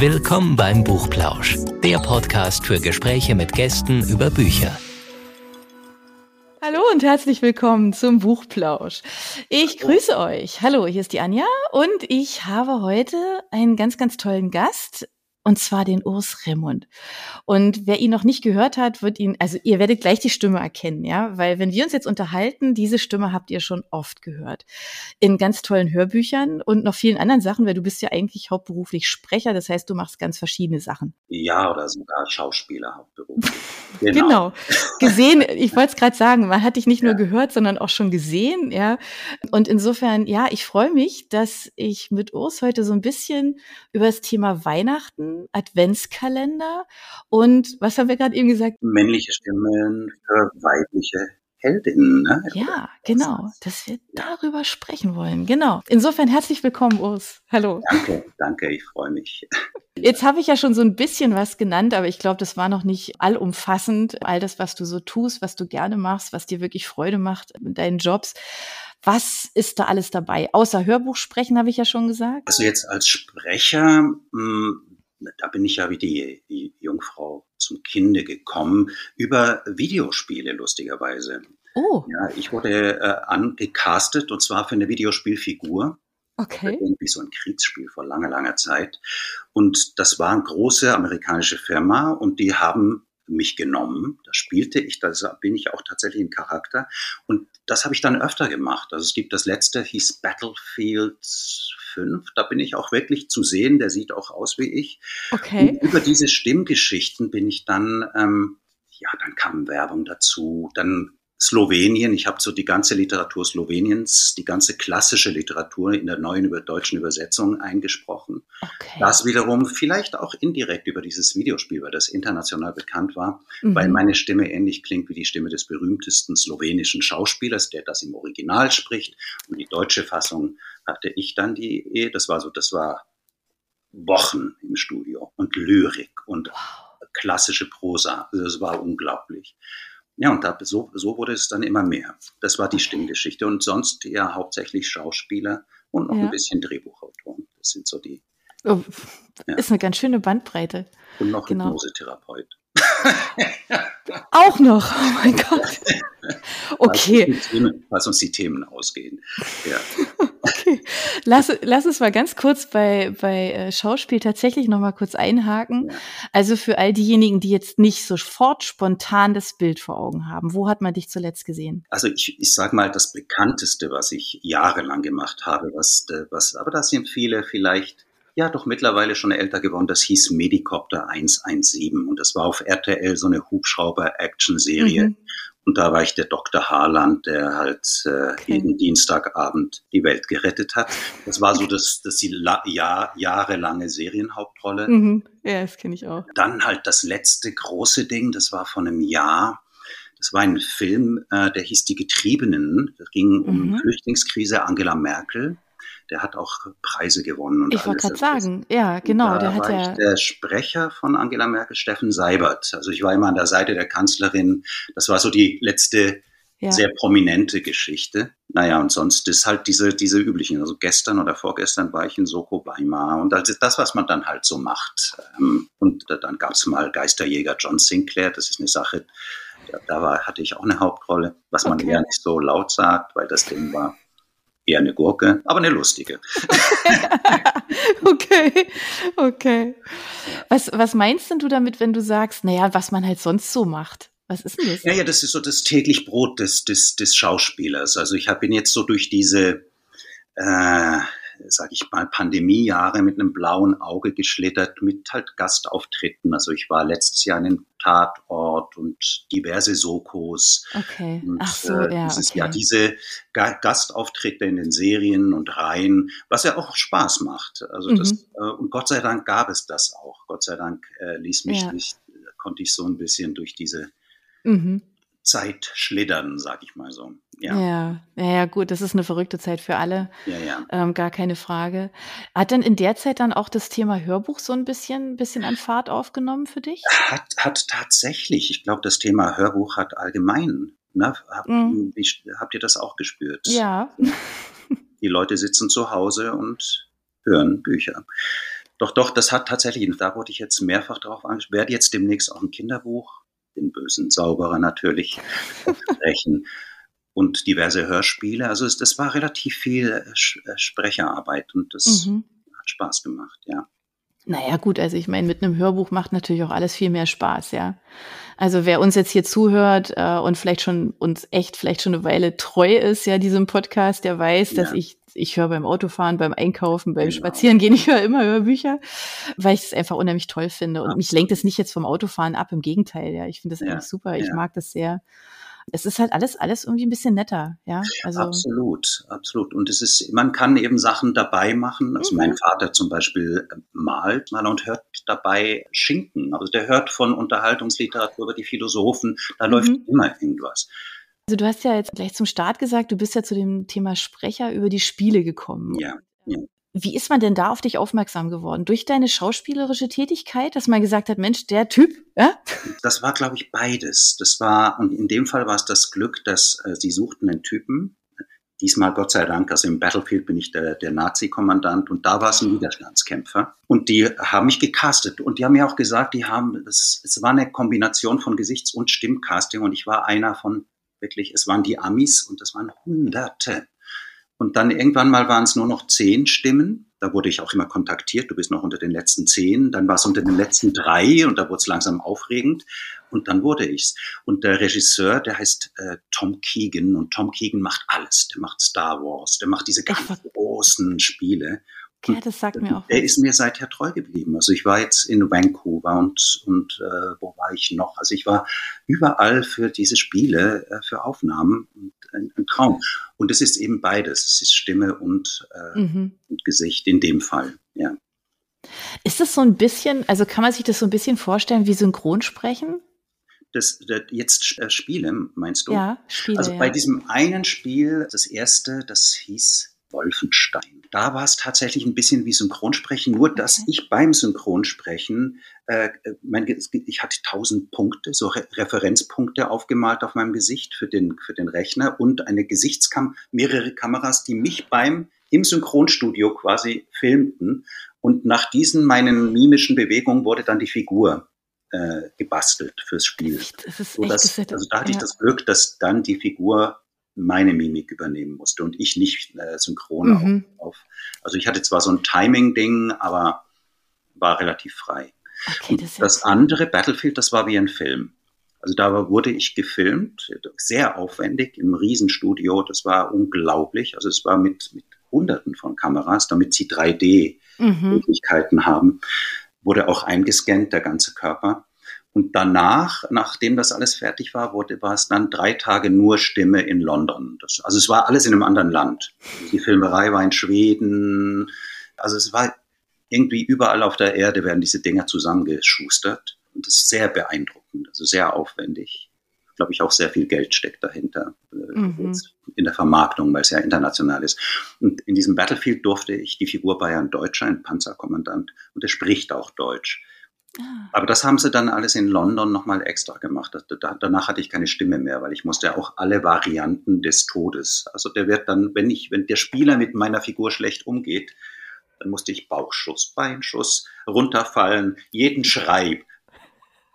Willkommen beim Buchplausch, der Podcast für Gespräche mit Gästen über Bücher. Hallo und herzlich willkommen zum Buchplausch. Ich grüße euch. Hallo, hier ist die Anja und ich habe heute einen ganz, ganz tollen Gast und zwar den Urs Remund. Und wer ihn noch nicht gehört hat, wird ihn, also ihr werdet gleich die Stimme erkennen, ja, weil wenn wir uns jetzt unterhalten, diese Stimme habt ihr schon oft gehört. In ganz tollen Hörbüchern und noch vielen anderen Sachen, weil du bist ja eigentlich hauptberuflich Sprecher, das heißt, du machst ganz verschiedene Sachen. Ja, oder sogar Schauspieler hauptberuflich. Genau. genau. Gesehen, ich wollte es gerade sagen, man hat dich nicht nur gehört, sondern auch schon gesehen, ja. Und insofern, ja, ich freue mich, dass ich mit Urs heute so ein bisschen über das Thema Weihnachten Adventskalender und was haben wir gerade eben gesagt? Männliche Stimmen für weibliche Heldinnen. Ne? Ja, genau, dass wir darüber sprechen wollen. Genau. Insofern herzlich willkommen, Urs. Hallo. Danke, danke, ich freue mich. Jetzt habe ich ja schon so ein bisschen was genannt, aber ich glaube, das war noch nicht allumfassend. All das, was du so tust, was du gerne machst, was dir wirklich Freude macht in deinen Jobs. Was ist da alles dabei? Außer Hörbuch sprechen, habe ich ja schon gesagt. Also jetzt als Sprecher mh, hm, da bin ich ja wie die, die Jungfrau zum Kinde gekommen, über Videospiele lustigerweise. Oh. Ja, ich wurde äh, angecastet und zwar für eine Videospielfigur. Okay. Irgendwie so ein Kriegsspiel vor langer, langer Zeit. Und das war eine große amerikanische Firma und die haben mich genommen. Da spielte ich, da bin ich auch tatsächlich ein Charakter. Und das habe ich dann öfter gemacht. Also es gibt das letzte, hieß Battlefield 5. Da bin ich auch wirklich zu sehen. Der sieht auch aus wie ich. Okay. Und über diese Stimmgeschichten bin ich dann, ähm, ja, dann kam Werbung dazu. Dann Slowenien. Ich habe so die ganze Literatur Sloweniens, die ganze klassische Literatur in der neuen über deutschen Übersetzung eingesprochen. Okay. Das wiederum vielleicht auch indirekt über dieses Videospiel, weil das international bekannt war, mhm. weil meine Stimme ähnlich klingt wie die Stimme des berühmtesten slowenischen Schauspielers, der das im Original spricht. Und die deutsche Fassung hatte ich dann die, das war so, das war Wochen im Studio und Lyrik und wow. klassische Prosa. Also das war unglaublich. Ja, und da, so, so wurde es dann immer mehr. Das war die Stimmgeschichte. Und sonst ja hauptsächlich Schauspieler und noch ja. ein bisschen Drehbuchautoren. Das sind so die. Oh, ja. Ist eine ganz schöne Bandbreite. Und noch genau. Hypnosetherapeut. Auch noch, oh mein Gott. Okay. Was uns die Themen ausgehen. Ja. Okay. Lass, lass uns mal ganz kurz bei, bei äh, Schauspiel tatsächlich noch mal kurz einhaken. Also für all diejenigen, die jetzt nicht sofort spontan das Bild vor Augen haben, wo hat man dich zuletzt gesehen? Also ich, ich sage mal, das bekannteste, was ich jahrelang gemacht habe, was, äh, was, aber da sind viele vielleicht ja doch mittlerweile schon älter geworden. Das hieß Medicopter 117 und das war auf RTL so eine Hubschrauber-Action-Serie. Mhm. Und da war ich der Dr. Harland, der halt äh, okay. jeden Dienstagabend die Welt gerettet hat. Das war so das, das die Jahr, jahrelange Serienhauptrolle. Mhm. Ja, das kenne ich auch. Dann halt das letzte große Ding, das war von einem Jahr. Das war ein Film, äh, der hieß Die Getriebenen. Das ging um mhm. Flüchtlingskrise Angela Merkel der hat auch Preise gewonnen. Und ich wollte gerade sagen, ja, genau. Da der hat ja der Sprecher von Angela Merkel, Steffen Seibert. Also ich war immer an der Seite der Kanzlerin. Das war so die letzte ja. sehr prominente Geschichte. Naja, und sonst ist halt diese, diese üblichen. Also gestern oder vorgestern war ich in Soko Weimar und das ist das, was man dann halt so macht. Ähm, und dann gab es mal Geisterjäger John Sinclair. Das ist eine Sache, da war, hatte ich auch eine Hauptrolle, was man okay. eher nicht so laut sagt, weil das Ding war eher eine Gurke, aber eine lustige. okay, okay. Was, was meinst denn du damit, wenn du sagst, naja, was man halt sonst so macht? Was ist denn das? Naja, das ist so das täglich Brot des, des, des Schauspielers. Also ich habe ihn jetzt so durch diese äh, sage ich mal, Pandemiejahre mit einem blauen Auge geschlittert mit halt Gastauftritten. Also ich war letztes Jahr in einem Tatort und diverse Sokos. Okay. Und, Ach so, äh, ja. Dieses, okay. Ja, diese Ga Gastauftritte in den Serien und Reihen, was ja auch Spaß macht. Also das, mhm. äh, und Gott sei Dank gab es das auch. Gott sei Dank äh, ließ mich ja. nicht, konnte ich so ein bisschen durch diese mhm. Zeit schlittern, sag ich mal so. Ja. ja, ja, gut, das ist eine verrückte Zeit für alle. Ja, ja. Ähm, gar keine Frage. Hat denn in der Zeit dann auch das Thema Hörbuch so ein bisschen, bisschen an Fahrt aufgenommen für dich? Hat, hat tatsächlich. Ich glaube, das Thema Hörbuch hat allgemein. Ne? Hab, mhm. wie, habt ihr das auch gespürt? Ja. Die Leute sitzen zu Hause und hören Bücher. Doch, doch, das hat tatsächlich, da wurde ich jetzt mehrfach darauf angesprochen, werde jetzt demnächst auch ein Kinderbuch, den bösen Zauberer natürlich, sprechen und diverse Hörspiele. Also es, das war relativ viel äh, Sprecherarbeit und das mhm. hat Spaß gemacht, ja. Naja, gut, also ich meine, mit einem Hörbuch macht natürlich auch alles viel mehr Spaß, ja. Also wer uns jetzt hier zuhört äh, und vielleicht schon uns echt vielleicht schon eine Weile treu ist, ja, diesem Podcast, der weiß, ja. dass ich ich höre beim Autofahren, beim Einkaufen, beim genau. Spazierengehen, ich höre immer Hörbücher, weil ich es einfach unheimlich toll finde. Und Absolut. mich lenkt es nicht jetzt vom Autofahren ab, im Gegenteil, ja. Ich finde das ja. eigentlich super. Ich ja. mag das sehr es ist halt alles, alles irgendwie ein bisschen netter, ja. Also absolut, absolut. Und es ist, man kann eben Sachen dabei machen. Also mhm. mein Vater zum Beispiel äh, malt mal und hört dabei Schinken. Also der hört von Unterhaltungsliteratur über die Philosophen, da mhm. läuft immer irgendwas. Also du hast ja jetzt gleich zum Start gesagt, du bist ja zu dem Thema Sprecher über die Spiele gekommen. Ja. ja. Wie ist man denn da auf dich aufmerksam geworden? Durch deine schauspielerische Tätigkeit, dass man gesagt hat, Mensch, der Typ, ja? Das war, glaube ich, beides. Das war, und in dem Fall war es das Glück, dass äh, sie suchten einen Typen. Diesmal Gott sei Dank, also im Battlefield bin ich der, der Nazi-Kommandant und da war es ein Widerstandskämpfer. Und die haben mich gecastet und die haben mir auch gesagt, die haben, es, es war eine Kombination von Gesichts- und Stimmcasting und ich war einer von wirklich, es waren die Amis und das waren Hunderte. Und dann irgendwann mal waren es nur noch zehn Stimmen. Da wurde ich auch immer kontaktiert. Du bist noch unter den letzten zehn. Dann war es unter den letzten drei und da wurde es langsam aufregend. Und dann wurde ich's. Und der Regisseur, der heißt äh, Tom Keegan. Und Tom Keegan macht alles. Der macht Star Wars. Der macht diese ganz großen Spiele. Ja, das sagt mir auch. Er ist mir seither treu geblieben. Also ich war jetzt in Vancouver und, und äh, wo war ich noch? Also ich war überall für diese Spiele, äh, für Aufnahmen und ein, ein, Traum. Und es ist eben beides. Es ist Stimme und, äh, mhm. und Gesicht in dem Fall, ja. Ist das so ein bisschen, also kann man sich das so ein bisschen vorstellen wie Synchronsprechen? Das, das jetzt äh, Spiele, meinst du? Ja, Spiele. Also ja. bei diesem einen Spiel, das erste, das hieß Wolfenstein. Da war es tatsächlich ein bisschen wie Synchronsprechen, nur dass okay. ich beim Synchronsprechen, äh, mein, ich hatte tausend Punkte, so Re Referenzpunkte aufgemalt auf meinem Gesicht für den, für den Rechner und eine Gesichtskam mehrere Kameras, die mich beim im Synchronstudio quasi filmten. Und nach diesen meinen mimischen Bewegungen wurde dann die Figur äh, gebastelt fürs Spiel. Das ist so, dass, also da hatte ja. ich das Glück, dass dann die Figur meine Mimik übernehmen musste und ich nicht äh, synchron mhm. auf, auf. Also ich hatte zwar so ein Timing-Ding, aber war relativ frei. Okay, das, das andere, Battlefield, das war wie ein Film. Also da wurde ich gefilmt, sehr aufwendig im Riesenstudio. Das war unglaublich. Also es war mit, mit Hunderten von Kameras, damit sie 3D-Möglichkeiten mhm. haben. Wurde auch eingescannt, der ganze Körper. Und danach, nachdem das alles fertig war, wurde, war es dann drei Tage nur Stimme in London. Das, also es war alles in einem anderen Land. Die Filmerei war in Schweden. Also es war irgendwie überall auf der Erde werden diese Dinger zusammengeschustert. Und das ist sehr beeindruckend, also sehr aufwendig. Glaube ich, auch sehr viel Geld steckt dahinter äh, mhm. in der Vermarktung, weil es ja international ist. Und in diesem Battlefield durfte ich die Figur bei ein Deutscher, ein Panzerkommandant, und er spricht auch Deutsch. Ah. Aber das haben sie dann alles in London nochmal extra gemacht. danach hatte ich keine Stimme mehr, weil ich musste auch alle Varianten des Todes. Also der wird dann, wenn ich, wenn der Spieler mit meiner Figur schlecht umgeht, dann musste ich Bauchschuss, Beinschuss, runterfallen, jeden Schrei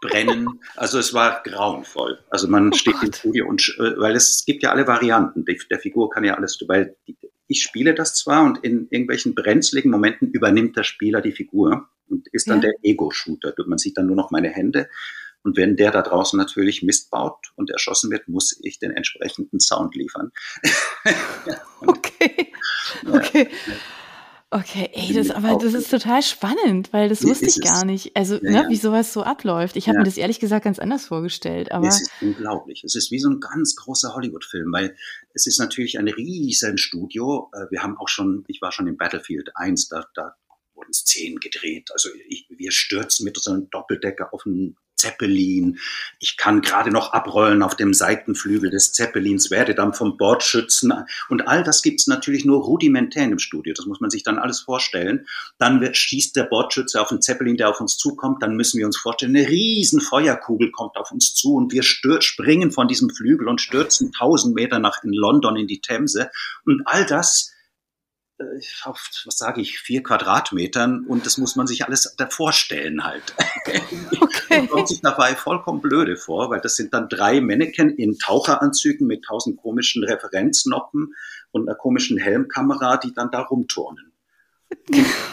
brennen. Also es war grauenvoll. Also man oh steht Gott. im Studio und, äh, weil es gibt ja alle Varianten. Der Figur kann ja alles, weil ich spiele das zwar und in irgendwelchen brenzligen Momenten übernimmt der Spieler die Figur und ist dann ja. der Ego-Shooter. Man sieht dann nur noch meine Hände. Und wenn der da draußen natürlich Mist baut und erschossen wird, muss ich den entsprechenden Sound liefern. okay. Okay. Okay, ey, das, aber das ist total spannend, weil das wusste ich gar nicht. Also, ja, ne, wie sowas so abläuft. Ich habe ja. mir das ehrlich gesagt ganz anders vorgestellt. Aber es ist unglaublich. Es ist wie so ein ganz großer Hollywood-Film, weil es ist natürlich ein riesen Studio. Äh, wir haben auch schon, ich war schon im Battlefield 1, da, da wurden Szenen gedreht. Also ich, wir stürzen mit einem Doppeldecker auf einen Zeppelin. Ich kann gerade noch abrollen auf dem Seitenflügel des Zeppelins, werde dann vom Bord schützen. Und all das gibt's natürlich nur rudimentär im Studio. Das muss man sich dann alles vorstellen. Dann wird, schießt der Bordschütze auf den Zeppelin, der auf uns zukommt. Dann müssen wir uns vorstellen, eine riesen Feuerkugel kommt auf uns zu und wir springen von diesem Flügel und stürzen tausend Meter nach in London in die Themse. Und all das was sage ich, vier Quadratmetern und das muss man sich alles davor stellen halt. Okay. Man kommt sich dabei vollkommen blöde vor, weil das sind dann drei Mannequin in Taucheranzügen mit tausend komischen Referenznoppen und einer komischen Helmkamera, die dann da rumturnen.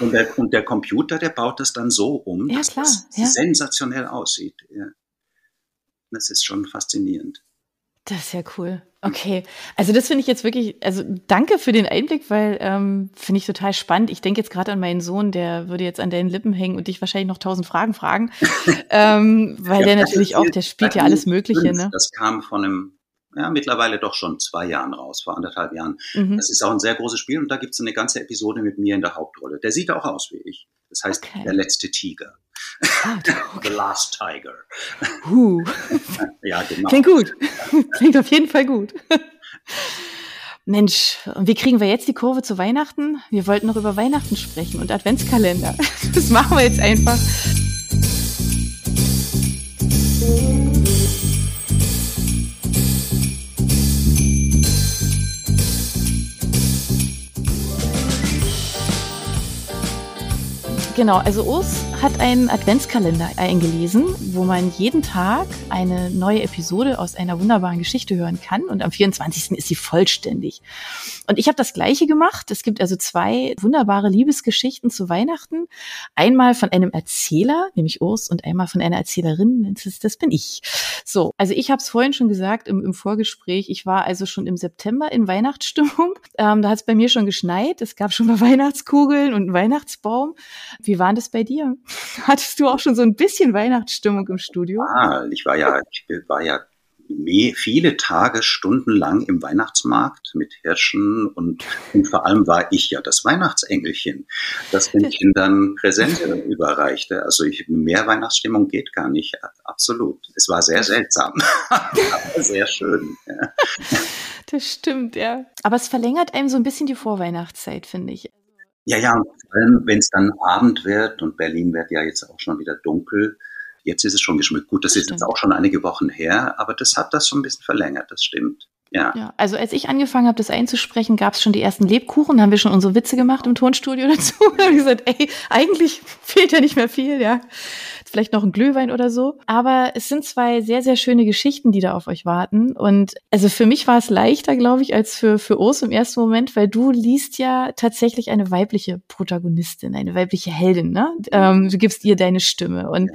Und der, und der Computer, der baut das dann so um, ja, dass klar, das ja. sensationell aussieht. Ja. Das ist schon faszinierend. Das ist ja cool. Okay, also das finde ich jetzt wirklich, also danke für den Einblick, weil ähm, finde ich total spannend. Ich denke jetzt gerade an meinen Sohn, der würde jetzt an deinen Lippen hängen und dich wahrscheinlich noch tausend Fragen fragen, ähm, weil Ja, der natürlich auch, der spielt ja alles Mögliche, fünf. ne? Das kam von einem, ja, mittlerweile doch schon zwei Jahren raus, vor anderthalb Jahren. Mhm. Das ist auch ein sehr großes Spiel und da gibt es eine ganze Episode mit mir in der Hauptrolle. Der sieht auch aus wie ich. Das heißt, Okay. der letzte Tiger. The Last Tiger. huh. Ja, genau. Klingt gut. Klingt auf jeden Fall gut. Mensch, und wie kriegen wir jetzt die Kurve zu Weihnachten? Wir wollten noch über Weihnachten sprechen und Adventskalender. Das machen wir jetzt einfach. Genau, also Urs hat einen Adventskalender eingelesen, wo man jeden Tag eine neue Episode aus einer wunderbaren Geschichte hören kann. Und am 24. ist sie vollständig. Und ich habe das gleiche gemacht. Es gibt also zwei wunderbare Liebesgeschichten zu Weihnachten. Einmal von einem Erzähler, nämlich Urs, und einmal von einer Erzählerin, das, das bin ich. So, also ich habe es vorhin schon gesagt im, im Vorgespräch. Ich war also schon im September in Weihnachtsstimmung. Ähm, da hat es bei mir schon geschneit. Es gab schon mal Weihnachtskugeln und einen Weihnachtsbaum. Wie war das bei dir? Hattest du auch schon so ein bisschen Weihnachtsstimmung im Studio? Ah, ich war ja, ich war ja viele Tage, stundenlang im Weihnachtsmarkt mit Hirschen und, und vor allem war ich ja das Weihnachtsengelchen, das den Kindern Präsente überreichte. Also ich, mehr Weihnachtsstimmung geht gar nicht, absolut. Es war sehr seltsam, aber sehr schön. Ja. Das stimmt, ja. Aber es verlängert einem so ein bisschen die Vorweihnachtszeit, finde ich. Ja, ja, und vor allem, wenn es dann Abend wird und Berlin wird ja jetzt auch schon wieder dunkel. Jetzt ist es schon geschmückt. Gut, das, Das ist jetzt stimmt. auch schon einige Wochen her, aber das hat das so ein bisschen verlängert, das stimmt. Ja. Ja, also als ich angefangen habe, das einzusprechen, gab es schon die ersten Lebkuchen, haben wir schon unsere Witze gemacht im Tonstudio dazu. Da habe ich gesagt, ey, eigentlich fehlt ja nicht mehr viel, ja. Vielleicht noch ein Glühwein oder so. Aber es sind zwei sehr, sehr schöne Geschichten, die da auf euch warten. Und also für mich war es leichter, glaube ich, als für, für Urs im ersten Moment, weil du liest ja tatsächlich eine weibliche Protagonistin, eine weibliche Heldin, ne? Ähm, du gibst ihr deine Stimme. Und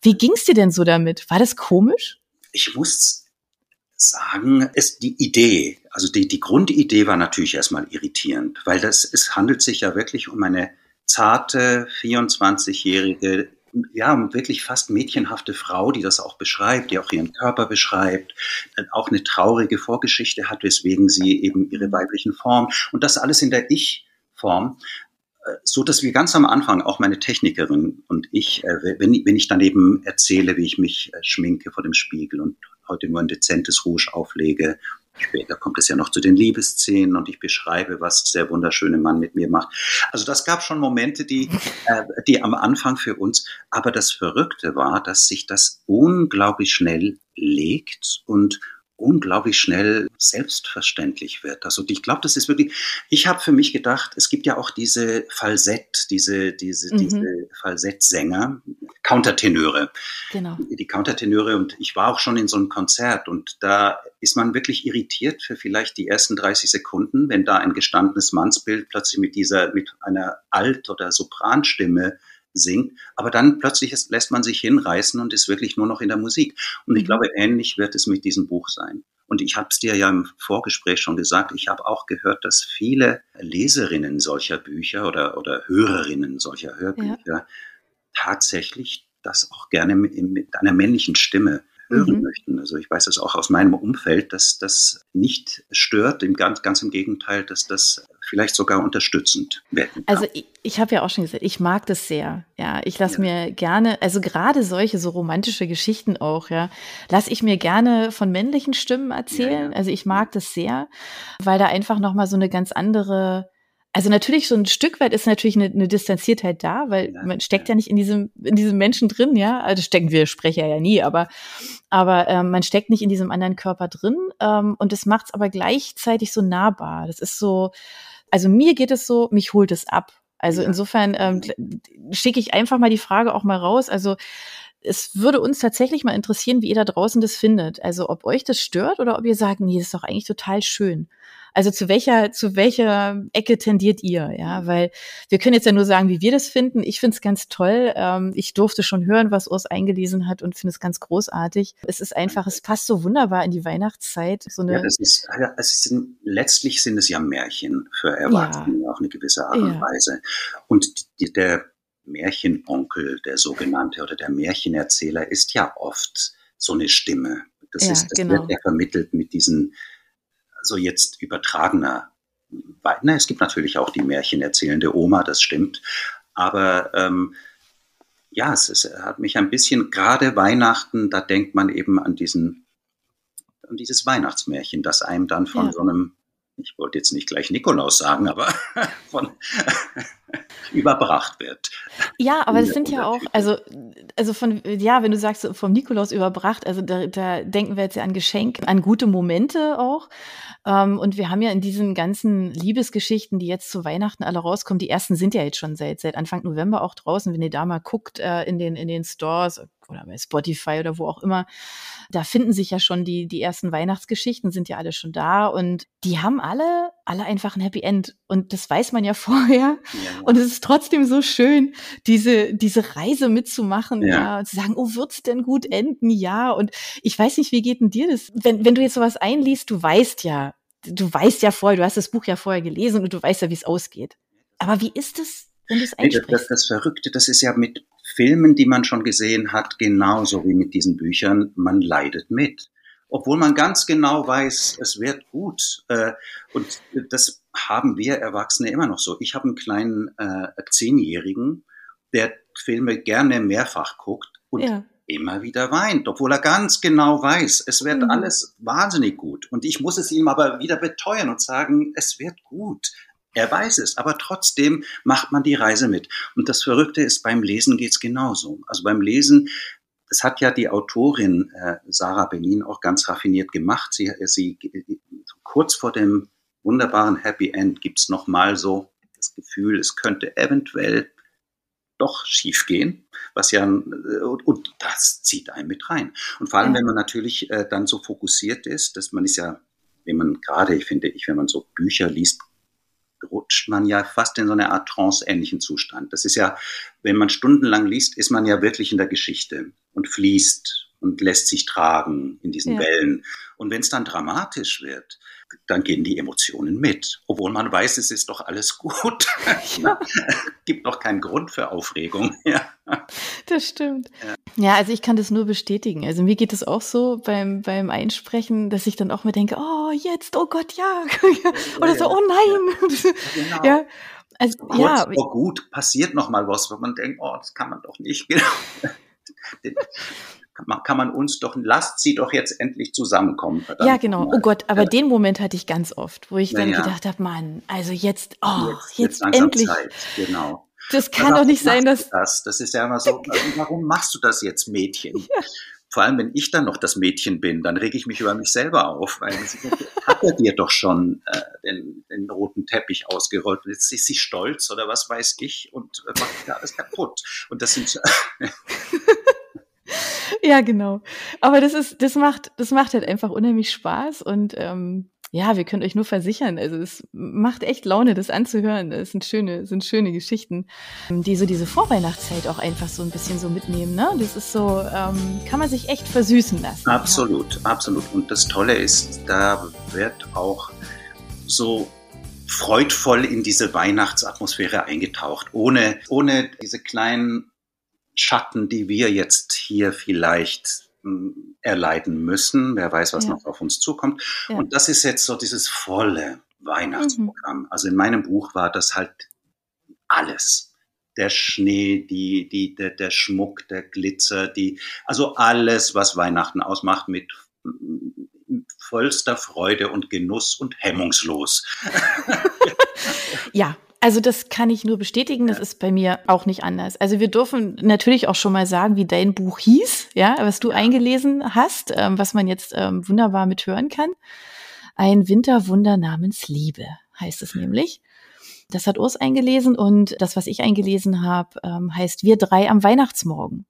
wie ging's dir denn so damit? War das komisch? Ich muss sagen, es, die Idee, also die, die Grundidee war natürlich erstmal irritierend, weil das, es handelt sich ja wirklich um eine zarte, 24-jährige, ja, wirklich fast mädchenhafte Frau, die das auch beschreibt, die auch ihren Körper beschreibt, auch eine traurige Vorgeschichte hat, weswegen sie eben ihre weiblichen Form und das alles in der Ich-Form äh, so dass wir ganz am Anfang, auch meine Technikerin und ich, äh, wenn, ich- wenn ich dann eben erzähle, wie ich mich äh, schminke vor dem Spiegel und heute nur ein dezentes Rouge auflege, später kommt es ja noch zu den Liebesszenen und ich beschreibe, was der wunderschöne Mann mit mir macht. Also das gab schon Momente, die, äh, die am Anfang für uns, aber das Verrückte war, dass sich das unglaublich schnell legt und unglaublich schnell selbstverständlich wird. Also ich glaube, das ist wirklich, ich habe für mich gedacht, es gibt ja auch diese Falsett, diese, diese, Mhm. diese Falsettsänger, Countertenöre, Genau. die Countertenöre und ich war auch schon in so einem Konzert und da ist man wirklich irritiert für vielleicht die ersten 30 Sekunden, wenn da ein gestandenes Mannsbild plötzlich mit dieser, mit einer Alt- oder Sopranstimme singt, aber dann plötzlich ist, lässt man sich hinreißen und ist wirklich nur noch in der Musik. Und ich Mhm. glaube, ähnlich wird es mit diesem Buch sein. Und ich habe es dir ja im Vorgespräch schon gesagt, ich habe auch gehört, dass viele Leserinnen solcher Bücher oder, oder Hörerinnen solcher Hörbücher tatsächlich das auch gerne mit, mit einer männlichen Stimme hören Mhm. möchten. Also ich weiß das auch aus meinem Umfeld, dass das nicht stört, im ganz, ganz im Gegenteil, dass das vielleicht sogar unterstützend wirken kann. Also ich, ich habe ja auch schon gesagt, ich mag das sehr. Ja, ich lasse Ja. mir gerne, also gerade solche so romantische Geschichten auch, ja, lasse ich mir gerne von männlichen Stimmen erzählen. Ja, ja. Also ich mag das sehr, weil da einfach noch mal so eine ganz andere also natürlich so ein Stück weit ist natürlich eine, eine Distanziertheit da, weil Ja, man steckt ja. ja nicht in diesem in diesem Menschen drin, ja. Also stecken wir Sprecher ja nie, aber aber ähm, man steckt nicht in diesem anderen Körper drin ähm, und das macht es aber gleichzeitig so nahbar. Das ist so also mir geht es so, mich holt es ab. Also insofern ähm, schicke ich einfach mal die Frage auch mal raus. Also es würde uns tatsächlich mal interessieren, wie ihr da draußen das findet. Also ob euch das stört oder ob ihr sagt, nee, das ist doch eigentlich total schön. Also zu welcher, zu welcher Ecke tendiert ihr? Ja, weil wir können jetzt ja nur sagen, wie wir das finden. Ich finde es ganz toll. Ähm, ich durfte schon hören, was Urs eingelesen hat und finde es ganz großartig. Es ist einfach, es passt so wunderbar in die Weihnachtszeit. So eine ja, das ist, es sind, letztlich sind es ja Märchen für Erwachsene ja. auf eine gewisse Art und ja. Weise. Und die, der Märchenonkel, der sogenannte, oder der Märchenerzähler ist ja oft so eine Stimme. Das, ja, ist, das genau. wird ja vermittelt mit diesen so jetzt übertragener na, es gibt natürlich auch die Märchen erzählende Oma, das stimmt. Aber ähm, ja, es, es, hat mich ein bisschen, gerade Weihnachten, da denkt man eben an diesen, an dieses Weihnachtsmärchen, das einem dann von ja. so einem, ich wollte jetzt nicht gleich Nikolaus sagen, aber von überbracht wird. Ja, aber es sind ja auch, also, also von, ja, wenn du sagst, vom Nikolaus überbracht, also da, da denken wir jetzt ja an Geschenk, an gute Momente auch. Ähm, und wir haben ja in diesen ganzen Liebesgeschichten, die jetzt zu Weihnachten alle rauskommen, die ersten sind ja jetzt schon seit, seit Anfang November auch draußen. Wenn ihr da mal guckt äh, in, den, in den Stores oder bei Spotify oder wo auch immer, da finden sich ja schon die, die ersten Weihnachtsgeschichten, sind ja alle schon da und die haben alle, alle einfach ein Happy End. Und das weiß man ja vorher. Ja. Und es ist trotzdem so schön, diese, diese Reise mitzumachen, ja. ja, und zu sagen, oh, wird's denn gut enden? Ja. Und ich weiß nicht, wie geht denn dir das? Wenn, wenn du jetzt sowas einliest, du weißt ja, du weißt ja vorher, du hast das Buch ja vorher gelesen und du weißt ja, wie es ausgeht. Aber wie ist es, wenn du es einsprichst? Das, das Verrückte, das ist ja mit Filmen, die man schon gesehen hat, genauso wie mit diesen Büchern. Man leidet mit. Obwohl man ganz genau weiß, es wird gut. Äh, und das haben wir Erwachsene immer noch so. Ich habe einen kleinen äh, Zehnjährigen, der Filme gerne mehrfach guckt und ja. immer wieder weint, obwohl er ganz genau weiß, es wird mhm. alles wahnsinnig gut. Und ich muss es ihm aber wieder beteuern und sagen, es wird gut. Er weiß es, aber trotzdem macht man die Reise mit. Und das Verrückte ist, beim Lesen geht's genauso. Also beim Lesen, das hat ja die Autorin äh, Sarah Benin auch ganz raffiniert gemacht. Sie, sie kurz vor dem wunderbaren Happy End gibt's noch mal so das Gefühl, es könnte eventuell doch schief gehen, was ja äh, und, und das zieht einen mit rein. Und vor allem, wenn man natürlich äh, dann so fokussiert ist, dass man ist ja, wenn man gerade, ich finde ich, wenn man so Bücher liest, rutscht man ja fast in so eine Art trance-ähnlichen Zustand. Das ist ja, wenn man stundenlang liest, ist man ja wirklich in der Geschichte und fließt und lässt sich tragen in diesen ja. Wellen. Und wenn es dann dramatisch wird, dann gehen die Emotionen mit. Obwohl man weiß, es ist doch alles gut. Ja. Gibt doch keinen Grund für Aufregung. Ja. Das stimmt. Ja. ja. also ich kann das nur bestätigen. Also mir geht es auch so beim, beim Einsprechen, dass ich dann auch mir denke, oh, jetzt, oh Gott, ja. Oder so, oh nein. Genau. Ja. Also, Kurz ja. vor gut passiert noch mal was, wo man denkt, oh, das kann man doch nicht. Kann man uns doch, lasst sie doch jetzt endlich zusammenkommen. Ja, genau. Oh Gott, aber ja. den Moment hatte ich ganz oft, wo ich dann ja. gedacht habe, Mann, also jetzt, oh, jetzt, jetzt, jetzt endlich. Zeit. Genau. Das kann doch nicht sein, dass. Das? das ist ja immer so, warum machst du das jetzt, Mädchen? Ja. Vor allem, wenn ich dann noch das Mädchen bin, dann rege ich mich über mich selber auf, weil hat er dir doch schon äh, den, den, roten Teppich ausgerollt. Jetzt ist sie stolz oder was weiß ich und macht alles kaputt. Und das sind ja, genau. Aber das ist, das macht, das macht halt einfach unheimlich Spaß und ähm, ja, wir können euch nur versichern, also es macht echt Laune, das anzuhören. Das sind schöne, sind schöne Geschichten, die so diese Vorweihnachtszeit auch einfach so ein bisschen so mitnehmen. Ne? Das ist so, ähm, kann man sich echt versüßen lassen. Absolut, ja. absolut. Und das Tolle ist, da wird auch so freudvoll in diese Weihnachtsatmosphäre eingetaucht, ohne, ohne diese kleinen Schatten, die wir jetzt hier vielleicht hm, erleiden müssen. Wer weiß, was ja. noch auf uns zukommt. Ja. Und das ist jetzt so dieses volle Weihnachtsprogramm. Mhm. Also in meinem Buch war das halt alles. Der Schnee, die, die, der, der Schmuck, der Glitzer, die, also alles, was Weihnachten ausmacht mit hm, vollster Freude und Genuss und hemmungslos. ja, also das kann ich nur bestätigen, das ist bei mir auch nicht anders. Also wir dürfen natürlich auch schon mal sagen, wie dein Buch hieß, ja, was du eingelesen hast, ähm, was man jetzt ähm, wunderbar mithören kann. Ein Winterwunder namens Liebe heißt es nämlich. Das hat Urs eingelesen und das, was ich eingelesen habe, ähm, heißt Wir drei am Weihnachtsmorgen.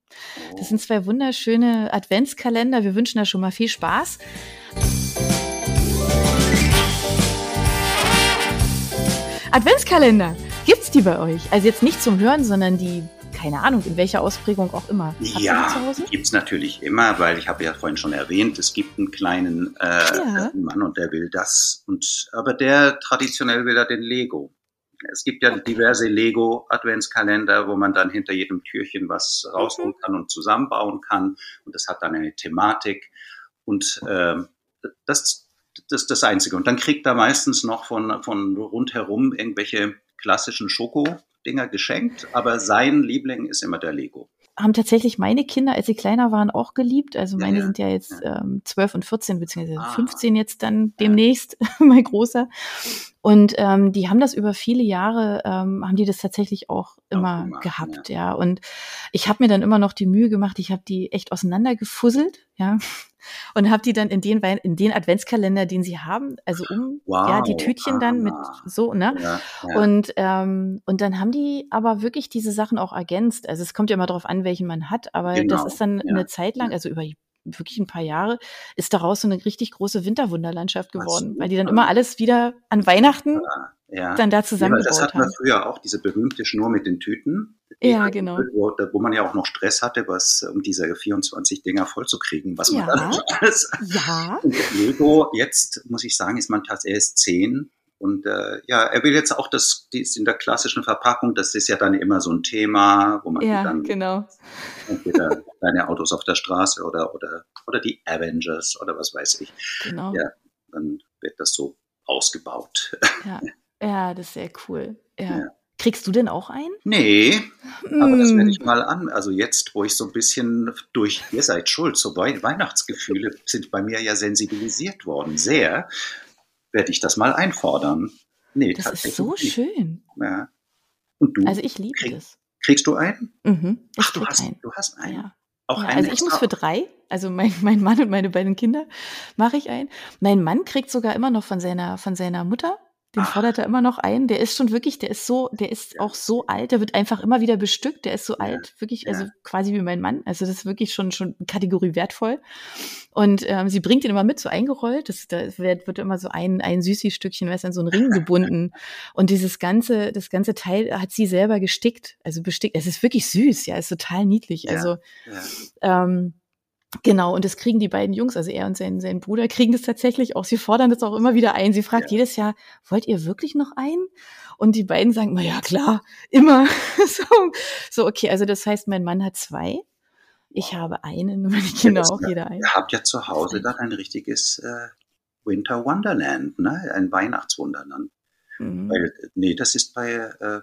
Das sind zwei wunderschöne Adventskalender. Wir wünschen da schon mal viel Spaß. Adventskalender, gibt's die bei euch? Also jetzt nicht zum Hören, sondern die keine Ahnung, in welcher Ausprägung auch immer. Habt ja, gibt es natürlich immer, weil ich habe ja vorhin schon erwähnt, es gibt einen kleinen äh, ja. Mann und der will das. Und aber der traditionell will er den Lego. Es gibt ja diverse Lego-Adventskalender, wo man dann hinter jedem Türchen was rausholen kann und zusammenbauen kann. Und das hat dann eine Thematik. Und äh, das, das ist das Einzige. Und dann kriegt er meistens noch von, von rundherum irgendwelche klassischen Schoko-Dinger geschenkt. Aber sein Liebling ist immer der Lego haben tatsächlich meine Kinder, als sie kleiner waren, auch geliebt. Also meine ja, sind ja jetzt ähm, 12 und 14, beziehungsweise ah. 15 jetzt dann demnächst, mein Großer. Und ähm, die haben das über viele Jahre, ähm, haben die das tatsächlich auch immer auch gehabt, ja. ja. Und ich habe mir dann immer noch die Mühe gemacht, ich habe die echt auseinandergefusselt, ja. Und habe die dann in den in den Adventskalender, den sie haben, also um wow. ja die Tütchen dann mit so ne ja, ja. und ähm, und dann haben die aber wirklich diese Sachen auch ergänzt. Also es kommt ja immer darauf an, welchen man hat, aber genau. das ist dann eine Zeit lang, also über wirklich ein paar Jahre, ist daraus so eine richtig große Winterwunderlandschaft geworden, weil die dann immer alles wieder an Weihnachten ja. dann da zusammengebaut haben. Ja, das hatten wir früher auch, diese berühmte Schnur mit den Tüten. Ja, genau. Wo, wo, man ja auch noch Stress hatte, was um diese 24 Dinger vollzukriegen, was man ja. dann alles. Ja. Und Lego, jetzt muss ich sagen, ist man tatsächlich erst zehn und äh, ja, er will jetzt auch das, die ist in der klassischen Verpackung, das ist ja dann immer so ein Thema, wo man ja, dann genau. entweder kleine Autos auf der Straße oder, oder, oder die Avengers oder was weiß ich. Genau. Ja, dann wird das so ausgebaut. Ja, ja das ist sehr cool. Ja. ja. Kriegst du denn auch einen? Nee, mm. aber das werde ich mal an. Also jetzt, wo ich so ein bisschen durch, ihr seid schuld, so Weihnachtsgefühle sind bei mir ja sensibilisiert worden, sehr werde ich das mal einfordern. Nee, das ist so nicht. schön. Ja. Und du? Also ich liebe krieg, das. Kriegst du einen? Mhm, Ach, du hast, einen. du hast einen. Ja. Auch ja, einen also ich muss für drei, also mein, mein Mann und meine beiden Kinder, mache ich einen. Mein Mann kriegt sogar immer noch von seiner, von seiner Mutter den Ach. fordert er immer noch ein. Der ist schon wirklich, der ist so, der ist auch so alt, der wird einfach immer wieder bestückt. Der ist so ja. alt, wirklich, also ja. quasi wie mein Mann. Also das ist wirklich schon schon Kategorie wertvoll. Und ähm, sie bringt ihn immer mit, so eingerollt. Das, da wird, wird immer so ein, ein Süßi-Stückchen, weißt an so einen Ring gebunden. Und dieses ganze, das ganze Teil hat sie selber gestickt, also bestickt. Es ist wirklich süß, ja, ist total niedlich. Also ja. ähm, Genau, und das kriegen die beiden Jungs, also er und sein, sein Bruder, kriegen das tatsächlich auch. Sie fordern das auch immer wieder ein. Sie fragt ja. jedes Jahr, wollt ihr wirklich noch einen? Und die beiden sagen, na ja, klar, immer. so, so, okay, also das heißt, mein Mann hat zwei. Ich habe einen, Kinder auch, jeder einen. Ihr habt ja zu Hause dann ein richtiges äh, Winter Wonderland, ne? ein Weihnachtswunderland. Mhm. Weil, nee, das ist bei, äh,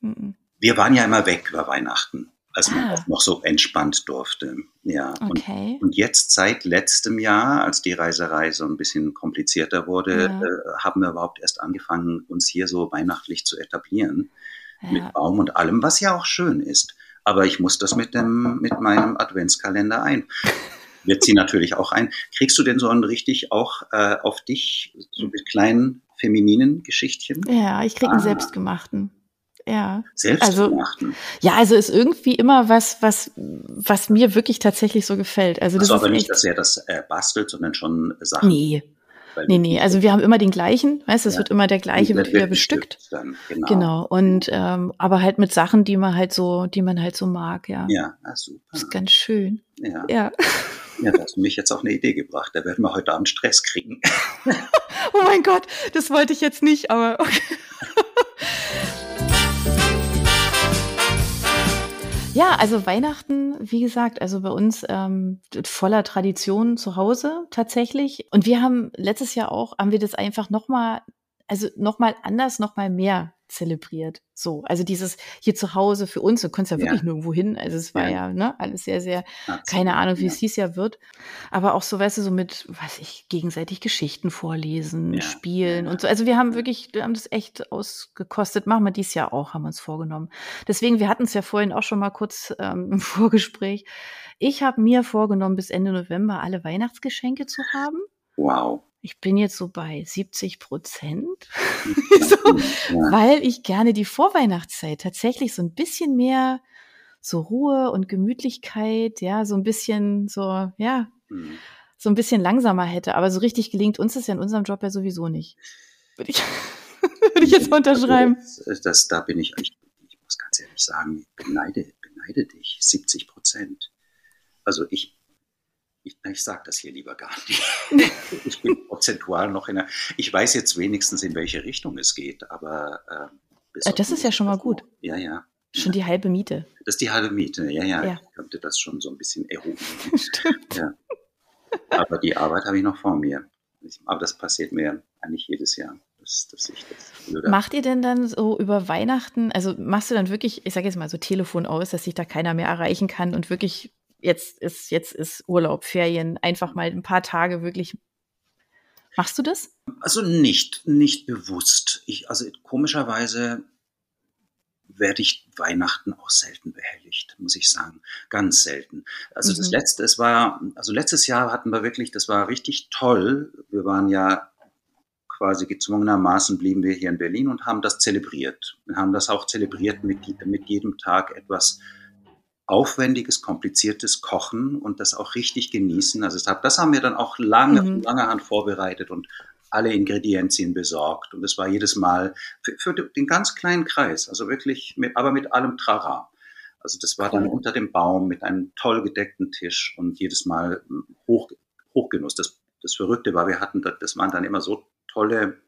mhm. wir waren ja immer weg über Weihnachten als man ah. auch noch so entspannt durfte. Ja. Okay. Und, und, jetzt seit letztem Jahr, als die Reiserei so ein bisschen komplizierter wurde, ja. äh, haben wir überhaupt erst angefangen, uns hier so weihnachtlich zu etablieren. Ja. Mit Baum und allem, was ja auch schön ist. Aber ich muss das mit dem, mit meinem Adventskalender ein. Wird sie natürlich auch ein. Kriegst du denn so einen richtig auch äh, auf dich, so mit kleinen femininen Geschichtchen? Ja, ich krieg einen ah. selbstgemachten. Ja. Selbst also, Ja, also ist irgendwie immer was, was, was mir wirklich tatsächlich so gefällt. Also, das also ist aber nicht, dass er das äh, bastelt, sondern schon Sachen. Nee. Nee, nee, also wir haben immer den gleichen, weißt du, es ja. wird immer der gleiche, wird wieder bestückt. Dann, genau. genau. Und ähm, aber halt mit Sachen, die man halt so, die man halt so mag, ja. Ja, ah, super. Das ist ganz schön. Ja. Ja, ja da hast du mich jetzt auf eine Idee gebracht. Da werden wir heute Abend Stress kriegen. oh mein Gott, das wollte ich jetzt nicht, aber okay. Ja, also Weihnachten, wie gesagt, also bei uns ähm, voller Tradition zu Hause tatsächlich. Und wir haben letztes Jahr auch, haben wir das einfach nochmal, also nochmal anders, nochmal mehr zelebriert. So, also dieses hier zu Hause für uns, du konntest ja wirklich ja. nirgendwo hin. Also es war ja, ja ne, alles sehr, sehr, Absolut. keine Ahnung, wie ja. es dies Jahr wird. Aber auch so, weißt du, so mit, weiß ich, gegenseitig Geschichten vorlesen, spielen und so. Also wir haben wirklich, wir haben das echt ausgekostet. Machen wir dies Jahr auch, haben wir uns vorgenommen. Deswegen, wir hatten es ja vorhin auch schon mal kurz ähm, im Vorgespräch. Ich habe mir vorgenommen, bis Ende November alle Weihnachtsgeschenke zu haben. Wow. Ich bin jetzt so bei 70 Prozent, so, ja. weil ich gerne die Vorweihnachtszeit tatsächlich so ein bisschen mehr so Ruhe und Gemütlichkeit, ja, so ein bisschen so, ja, mhm. so ein bisschen langsamer hätte. Aber so richtig gelingt uns das ja in unserem Job ja sowieso nicht. Würde ich, würde ich jetzt mal unterschreiben. Das, das, da bin ich, ich, ich muss ganz ehrlich sagen, beneide, beneide dich, 70 Prozent. Also ich, ich, ich sage das hier lieber gar nicht. ich bin prozentual noch in der. Ich weiß jetzt wenigstens, in welche Richtung es geht, aber. Äh, das ist ja schon mal gut. Ja, ja. Schon die halbe Miete. Das ist die halbe Miete, ja, ja. ja. Ich könnte das schon so ein bisschen erhoben. Stimmt. Ja. Aber die Arbeit habe ich noch vor mir. Aber das passiert mir eigentlich jedes Jahr. Das, dass ich das. Macht ihr denn dann so über Weihnachten, also machst du dann wirklich, ich sage jetzt mal so Telefon aus, dass sich da keiner mehr erreichen kann und wirklich jetzt ist, jetzt ist Urlaub, Ferien, einfach mal ein paar Tage wirklich. Machst du das? Also nicht, nicht bewusst. Ich, also komischerweise werde ich Weihnachten auch selten behelligt, muss ich sagen. Ganz selten. Also mhm. das letzte, es war, also letztes Jahr hatten wir wirklich, das war richtig toll. Wir waren ja quasi gezwungenermaßen blieben wir hier in Berlin und haben das zelebriert. Wir haben das auch zelebriert mit, mit jedem Tag etwas aufwendiges, kompliziertes Kochen und das auch richtig genießen. Also das haben wir dann auch lange, mhm. lange Hand vorbereitet und alle Ingredienzien besorgt. Und es war jedes Mal für, für, den ganz kleinen Kreis, also wirklich, mit, aber mit allem Trara. Also das war dann unter dem Baum mit einem toll gedeckten Tisch und jedes Mal Hoch, Hochgenuss. Das, das Verrückte war, wir hatten, das waren dann immer so tolle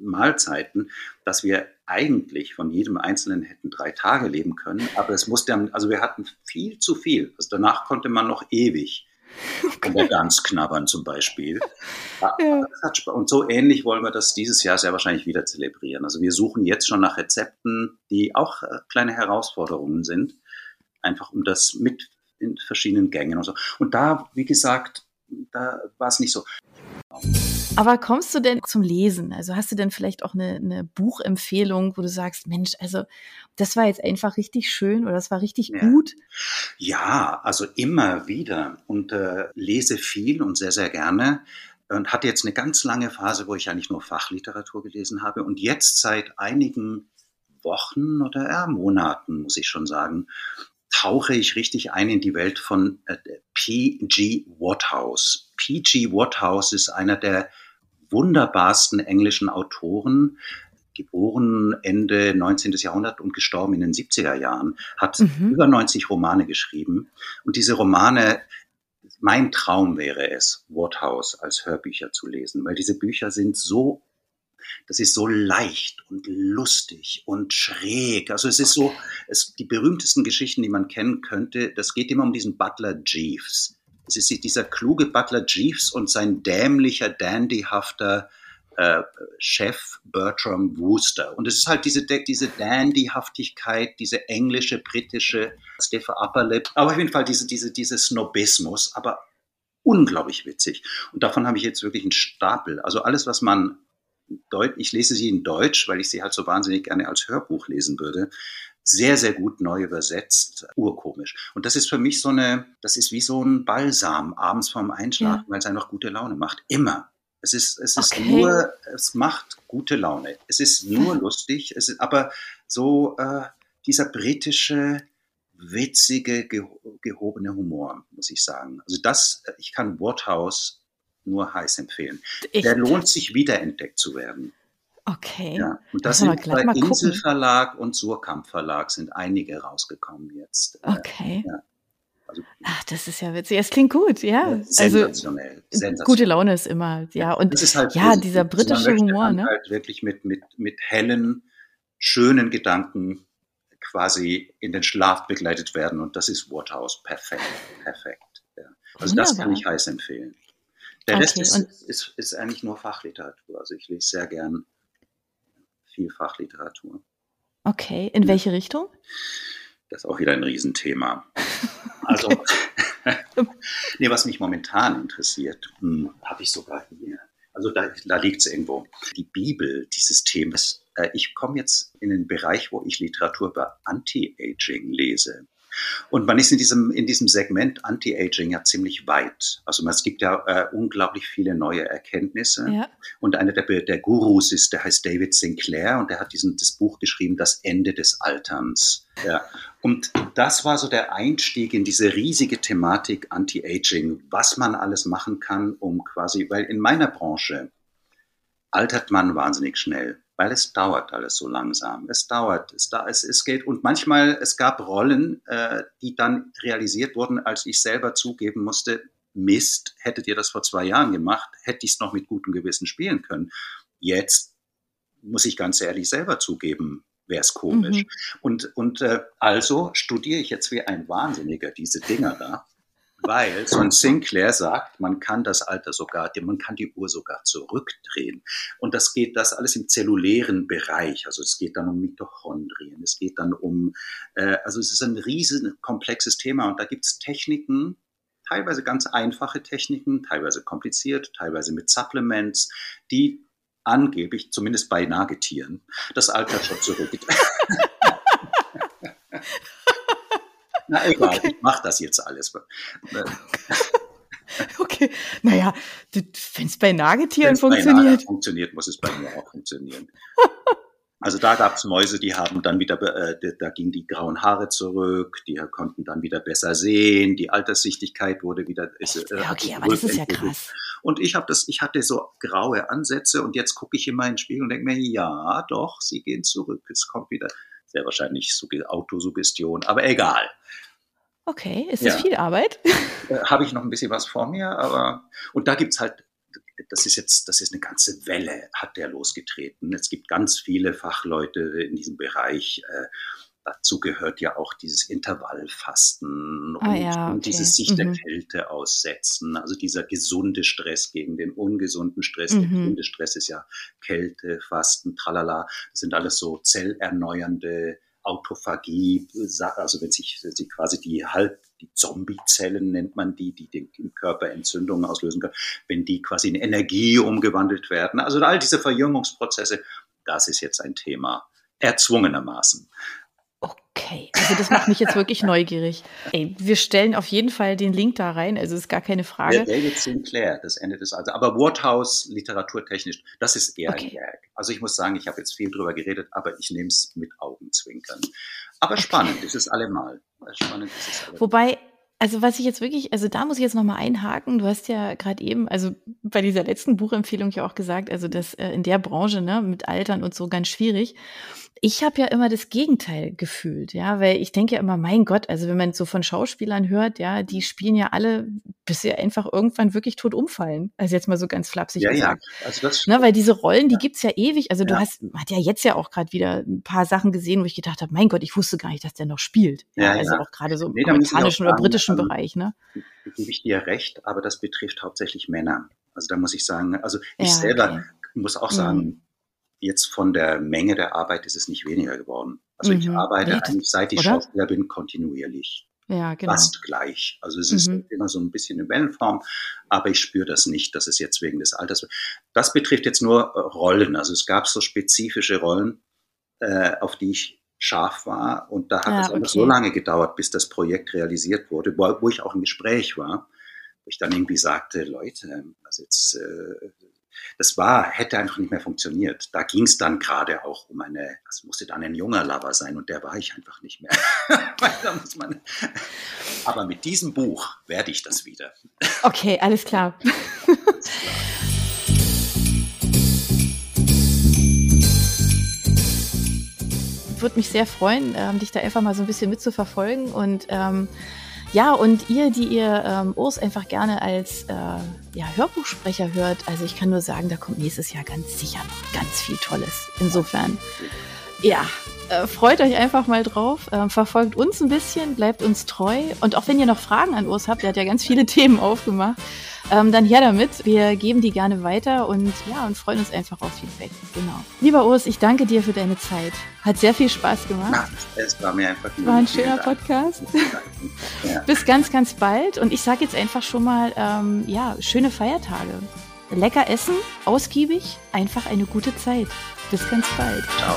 Mahlzeiten, dass wir eigentlich von jedem Einzelnen hätten drei Tage leben können. Aber es musste, also wir hatten viel zu viel. Also danach konnte man noch ewig an der Gans knabbern zum Beispiel. Ja. Und so ähnlich wollen wir das dieses Jahr sehr wahrscheinlich wieder zelebrieren. Also wir suchen jetzt schon nach Rezepten, die auch äh, kleine Herausforderungen sind, einfach um das mit in verschiedenen Gängen und so. Und da, wie gesagt, da war es nicht so. Aber kommst du denn zum Lesen? Also hast du denn vielleicht auch eine, eine, Buchempfehlung, wo du sagst, Mensch, also das war jetzt einfach richtig schön oder das war richtig ja. gut? Ja, also immer wieder und äh, lese viel und sehr, sehr gerne und hatte jetzt eine ganz lange Phase, wo ich eigentlich nur Fachliteratur gelesen habe und jetzt seit einigen Wochen oder ja, Monaten, muss ich schon sagen, tauche ich richtig ein in die Welt von äh, P.G. Waterhouse. P.G. Waterhouse ist einer der wunderbarsten englischen Autoren, geboren Ende 19. Jahrhundert und gestorben in den 70er Jahren, hat mhm. über 90 Romane geschrieben. Und diese Romane, mein Traum wäre es, Waterhouse als Hörbücher zu lesen, weil diese Bücher sind so das ist so leicht und lustig und schräg. Also es ist so, es, die berühmtesten Geschichten, die man kennen könnte, das geht immer um diesen Butler Jeeves. Es ist dieser kluge Butler Jeeves und sein dämlicher, dandyhafter äh, Chef Bertram Wooster. Und es ist halt diese, diese Dandyhaftigkeit, diese englische, britische Stefan Upperlip, aber auf jeden Fall diese, diese, diese Snobismus, aber unglaublich witzig. Und davon habe ich jetzt wirklich einen Stapel. Also alles, was man Deut ich lese sie in Deutsch, weil ich sie halt so wahnsinnig gerne als Hörbuch lesen würde. Sehr, sehr gut neu übersetzt, urkomisch. Und das ist für mich so eine, das ist wie so ein Balsam abends vorm Einschlafen, ja. weil es einfach gute Laune macht. Immer. Es ist, es ist okay. nur, es macht gute Laune. Es ist nur lustig, es ist aber so äh, dieser britische, witzige, gehobene Humor, muss ich sagen. Also das, ich kann Waterhouse nur heiß empfehlen. Ich, Der lohnt sich wiederentdeckt zu werden. Okay. Ja. Und das sind bei Insel Verlag und Surkamp Verlag sind einige rausgekommen jetzt. Äh, okay. Ja. Also, Ach, das ist ja witzig. Es klingt gut, ja. ja sensationell, also, sensationell. Gute Laune ist immer, ja. Und das ist halt ja, dieser britische Humor, ne? Halt wirklich mit, mit, mit hellen, schönen Gedanken quasi in den Schlaf begleitet werden. Und das ist Waterhouse. Perfekt, perfekt. Ja. Also Wunderbar. das kann ich heiß empfehlen. Der okay, Rest ist, ist, ist, eigentlich nur Fachliteratur. Also ich lese sehr gern viel Fachliteratur. Okay, in welche Richtung? Das ist auch wieder ein Riesenthema. Also, nee, was mich momentan interessiert, hm, habe ich sogar hier. Also da, da liegt es irgendwo. Die Bibel dieses Themas. Äh, ich komme jetzt in den Bereich, wo ich Literatur über Anti-Aging lese. Und man ist in diesem, in diesem Segment Anti-Aging ja ziemlich weit. Also es gibt ja äh, unglaublich viele neue Erkenntnisse. Ja. Und einer der, der Gurus ist, der heißt David Sinclair und der hat diesen, das Buch geschrieben, Das Ende des Alterns. Ja. Und das war so der Einstieg in diese riesige Thematik Anti-Aging, was man alles machen kann, um quasi, weil in meiner Branche altert man wahnsinnig schnell weil es dauert alles so langsam. Es dauert, es, da, es, es geht und manchmal, es gab Rollen, äh, die dann realisiert wurden, als ich selber zugeben musste, Mist, hättet ihr das vor zwei Jahren gemacht, hätte ich es noch mit gutem Gewissen spielen können. Jetzt muss ich ganz ehrlich selber zugeben, wäre es komisch. Mhm. Und, und äh, also studiere ich jetzt wie ein Wahnsinniger diese Dinger da weil ein Sinclair sagt, man kann das Alter sogar, man kann die Uhr sogar zurückdrehen. Und das geht das alles im zellulären Bereich. Also es geht dann um Mitochondrien, es geht dann um, äh, also es ist ein riesen komplexes Thema und da gibt es Techniken, teilweise ganz einfache Techniken, teilweise kompliziert, teilweise mit Supplements, die angeblich, zumindest bei Nagetieren, das Alter schon zurückdrehen. Na egal, okay. ich mache das jetzt alles. okay, naja, wenn es bei Nagetieren Wenn's funktioniert. Bei funktioniert, muss es bei mir auch funktionieren. Also da gab es Mäuse, die haben dann wieder, äh, da gingen die grauen Haare zurück, die konnten dann wieder besser sehen, die Alterssichtigkeit wurde wieder. Ist, äh, ja, okay, aber das ist ja krass. Und ich habe das, ich hatte so graue Ansätze und jetzt gucke ich immer in den Spiegel und denke mir, ja, doch, sie gehen zurück, es kommt wieder sehr wahrscheinlich Autosuggestion, aber egal. Okay, ist das ja. viel Arbeit? Äh, Habe ich noch ein bisschen was vor mir, aber und da gibt es halt, das ist jetzt, das ist eine ganze Welle, hat der losgetreten. Es gibt ganz viele Fachleute in diesem Bereich. Äh, dazu gehört ja auch dieses Intervallfasten ah, und, ja, okay. und, dieses sich der mhm. Kälte aussetzen. Also dieser gesunde Stress gegen den ungesunden Stress. Mhm. Der gesunde Stress ist ja Kälte, Fasten, tralala. Das sind alles so zellerneuernde Autophagie, also wenn sich, wenn sich quasi die halb, die Zombiezellen nennt man die, die den, Körper Entzündungen auslösen können, wenn die quasi in Energie umgewandelt werden. Also all diese Verjüngungsprozesse, das ist jetzt ein Thema, erzwungenermaßen. Okay, also das macht mich jetzt wirklich neugierig. Ey, wir stellen auf jeden Fall den Link da rein, also ist gar keine Frage. Der David Sinclair, das Ende des also, aber Waterhouse literaturtechnisch, das ist eher okay. ein Gag. Also ich muss sagen, ich habe jetzt viel drüber geredet, aber ich nehme es mit Augenzwinkern. Aber okay. spannend ist es allemal. Spannend ist es allemal. Wobei also was ich jetzt wirklich, also da muss ich jetzt nochmal einhaken. Du hast ja gerade eben, also bei dieser letzten Buchempfehlung ja auch gesagt, also das äh, in der Branche, ne, mit Altern und so ganz schwierig. Ich habe ja immer das Gegenteil gefühlt, ja, weil ich denke ja immer, mein Gott, also wenn man so von Schauspielern hört, ja, die spielen ja alle, bis sie einfach irgendwann wirklich tot umfallen. Also jetzt mal so ganz flapsig ja, gesagt. Ja, also das ne, weil diese Rollen, die gibt's ja ewig. Also du ja. hast, hat ja jetzt ja auch gerade wieder ein paar Sachen gesehen, wo ich gedacht habe, mein Gott, ich wusste gar nicht, dass der noch spielt. Ja, ja also auch gerade so im nee, amerikanischen oder britischen also, Bereich, ne? Gebe ich dir recht, aber das betrifft hauptsächlich Männer. Also da muss ich sagen, also ich selber okay. muss auch sagen, mhm jetzt von der Menge der Arbeit ist es nicht weniger geworden. Also mhm. ich arbeite Echt? eigentlich seit ich Oder? Schauspieler bin kontinuierlich. Ja, genau. Fast gleich. Also es ist mhm. immer so ein bisschen in Wellenform, aber ich spüre das nicht, dass es jetzt wegen des Alters. Das betrifft jetzt nur äh, Rollen. Also es gab so spezifische Rollen, äh, auf die ich scharf war und da hat ja, es okay. so lange gedauert, bis das Projekt realisiert wurde, wo, wo ich auch im Gespräch war, wo ich dann irgendwie sagte, Leute, also jetzt äh, das war, hätte einfach nicht mehr funktioniert. Da ging es dann gerade auch um eine, das musste dann ein junger Lover sein und der war ich einfach nicht mehr. man, aber mit diesem Buch werde ich das wieder. Okay, alles klar. Würde mich sehr freuen, ähm, dich da einfach mal so ein bisschen mitzuverfolgen und ähm, ja, und ihr, die ihr ähm, Urs einfach gerne als äh, ja, Hörbuchsprecher hört, also ich kann nur sagen, da kommt nächstes Jahr ganz sicher noch ganz viel Tolles. Insofern, ja, äh, freut euch einfach mal drauf, äh, verfolgt uns ein bisschen, bleibt uns treu und auch wenn ihr noch Fragen an Urs habt, der hat ja ganz viele Themen aufgemacht, ähm, dann her damit. Wir geben die gerne weiter und ja, und freuen uns einfach auf Feedback. Genau. Lieber Urs, ich danke dir für deine Zeit. Hat sehr viel Spaß gemacht. Ja, es war mir einfach War ein schöner Podcast. Ja. Bis ganz, ganz bald. Und ich sage jetzt einfach schon mal, ähm, ja, schöne Feiertage. Lecker essen, ausgiebig, einfach eine gute Zeit. Bis ganz bald. Ciao.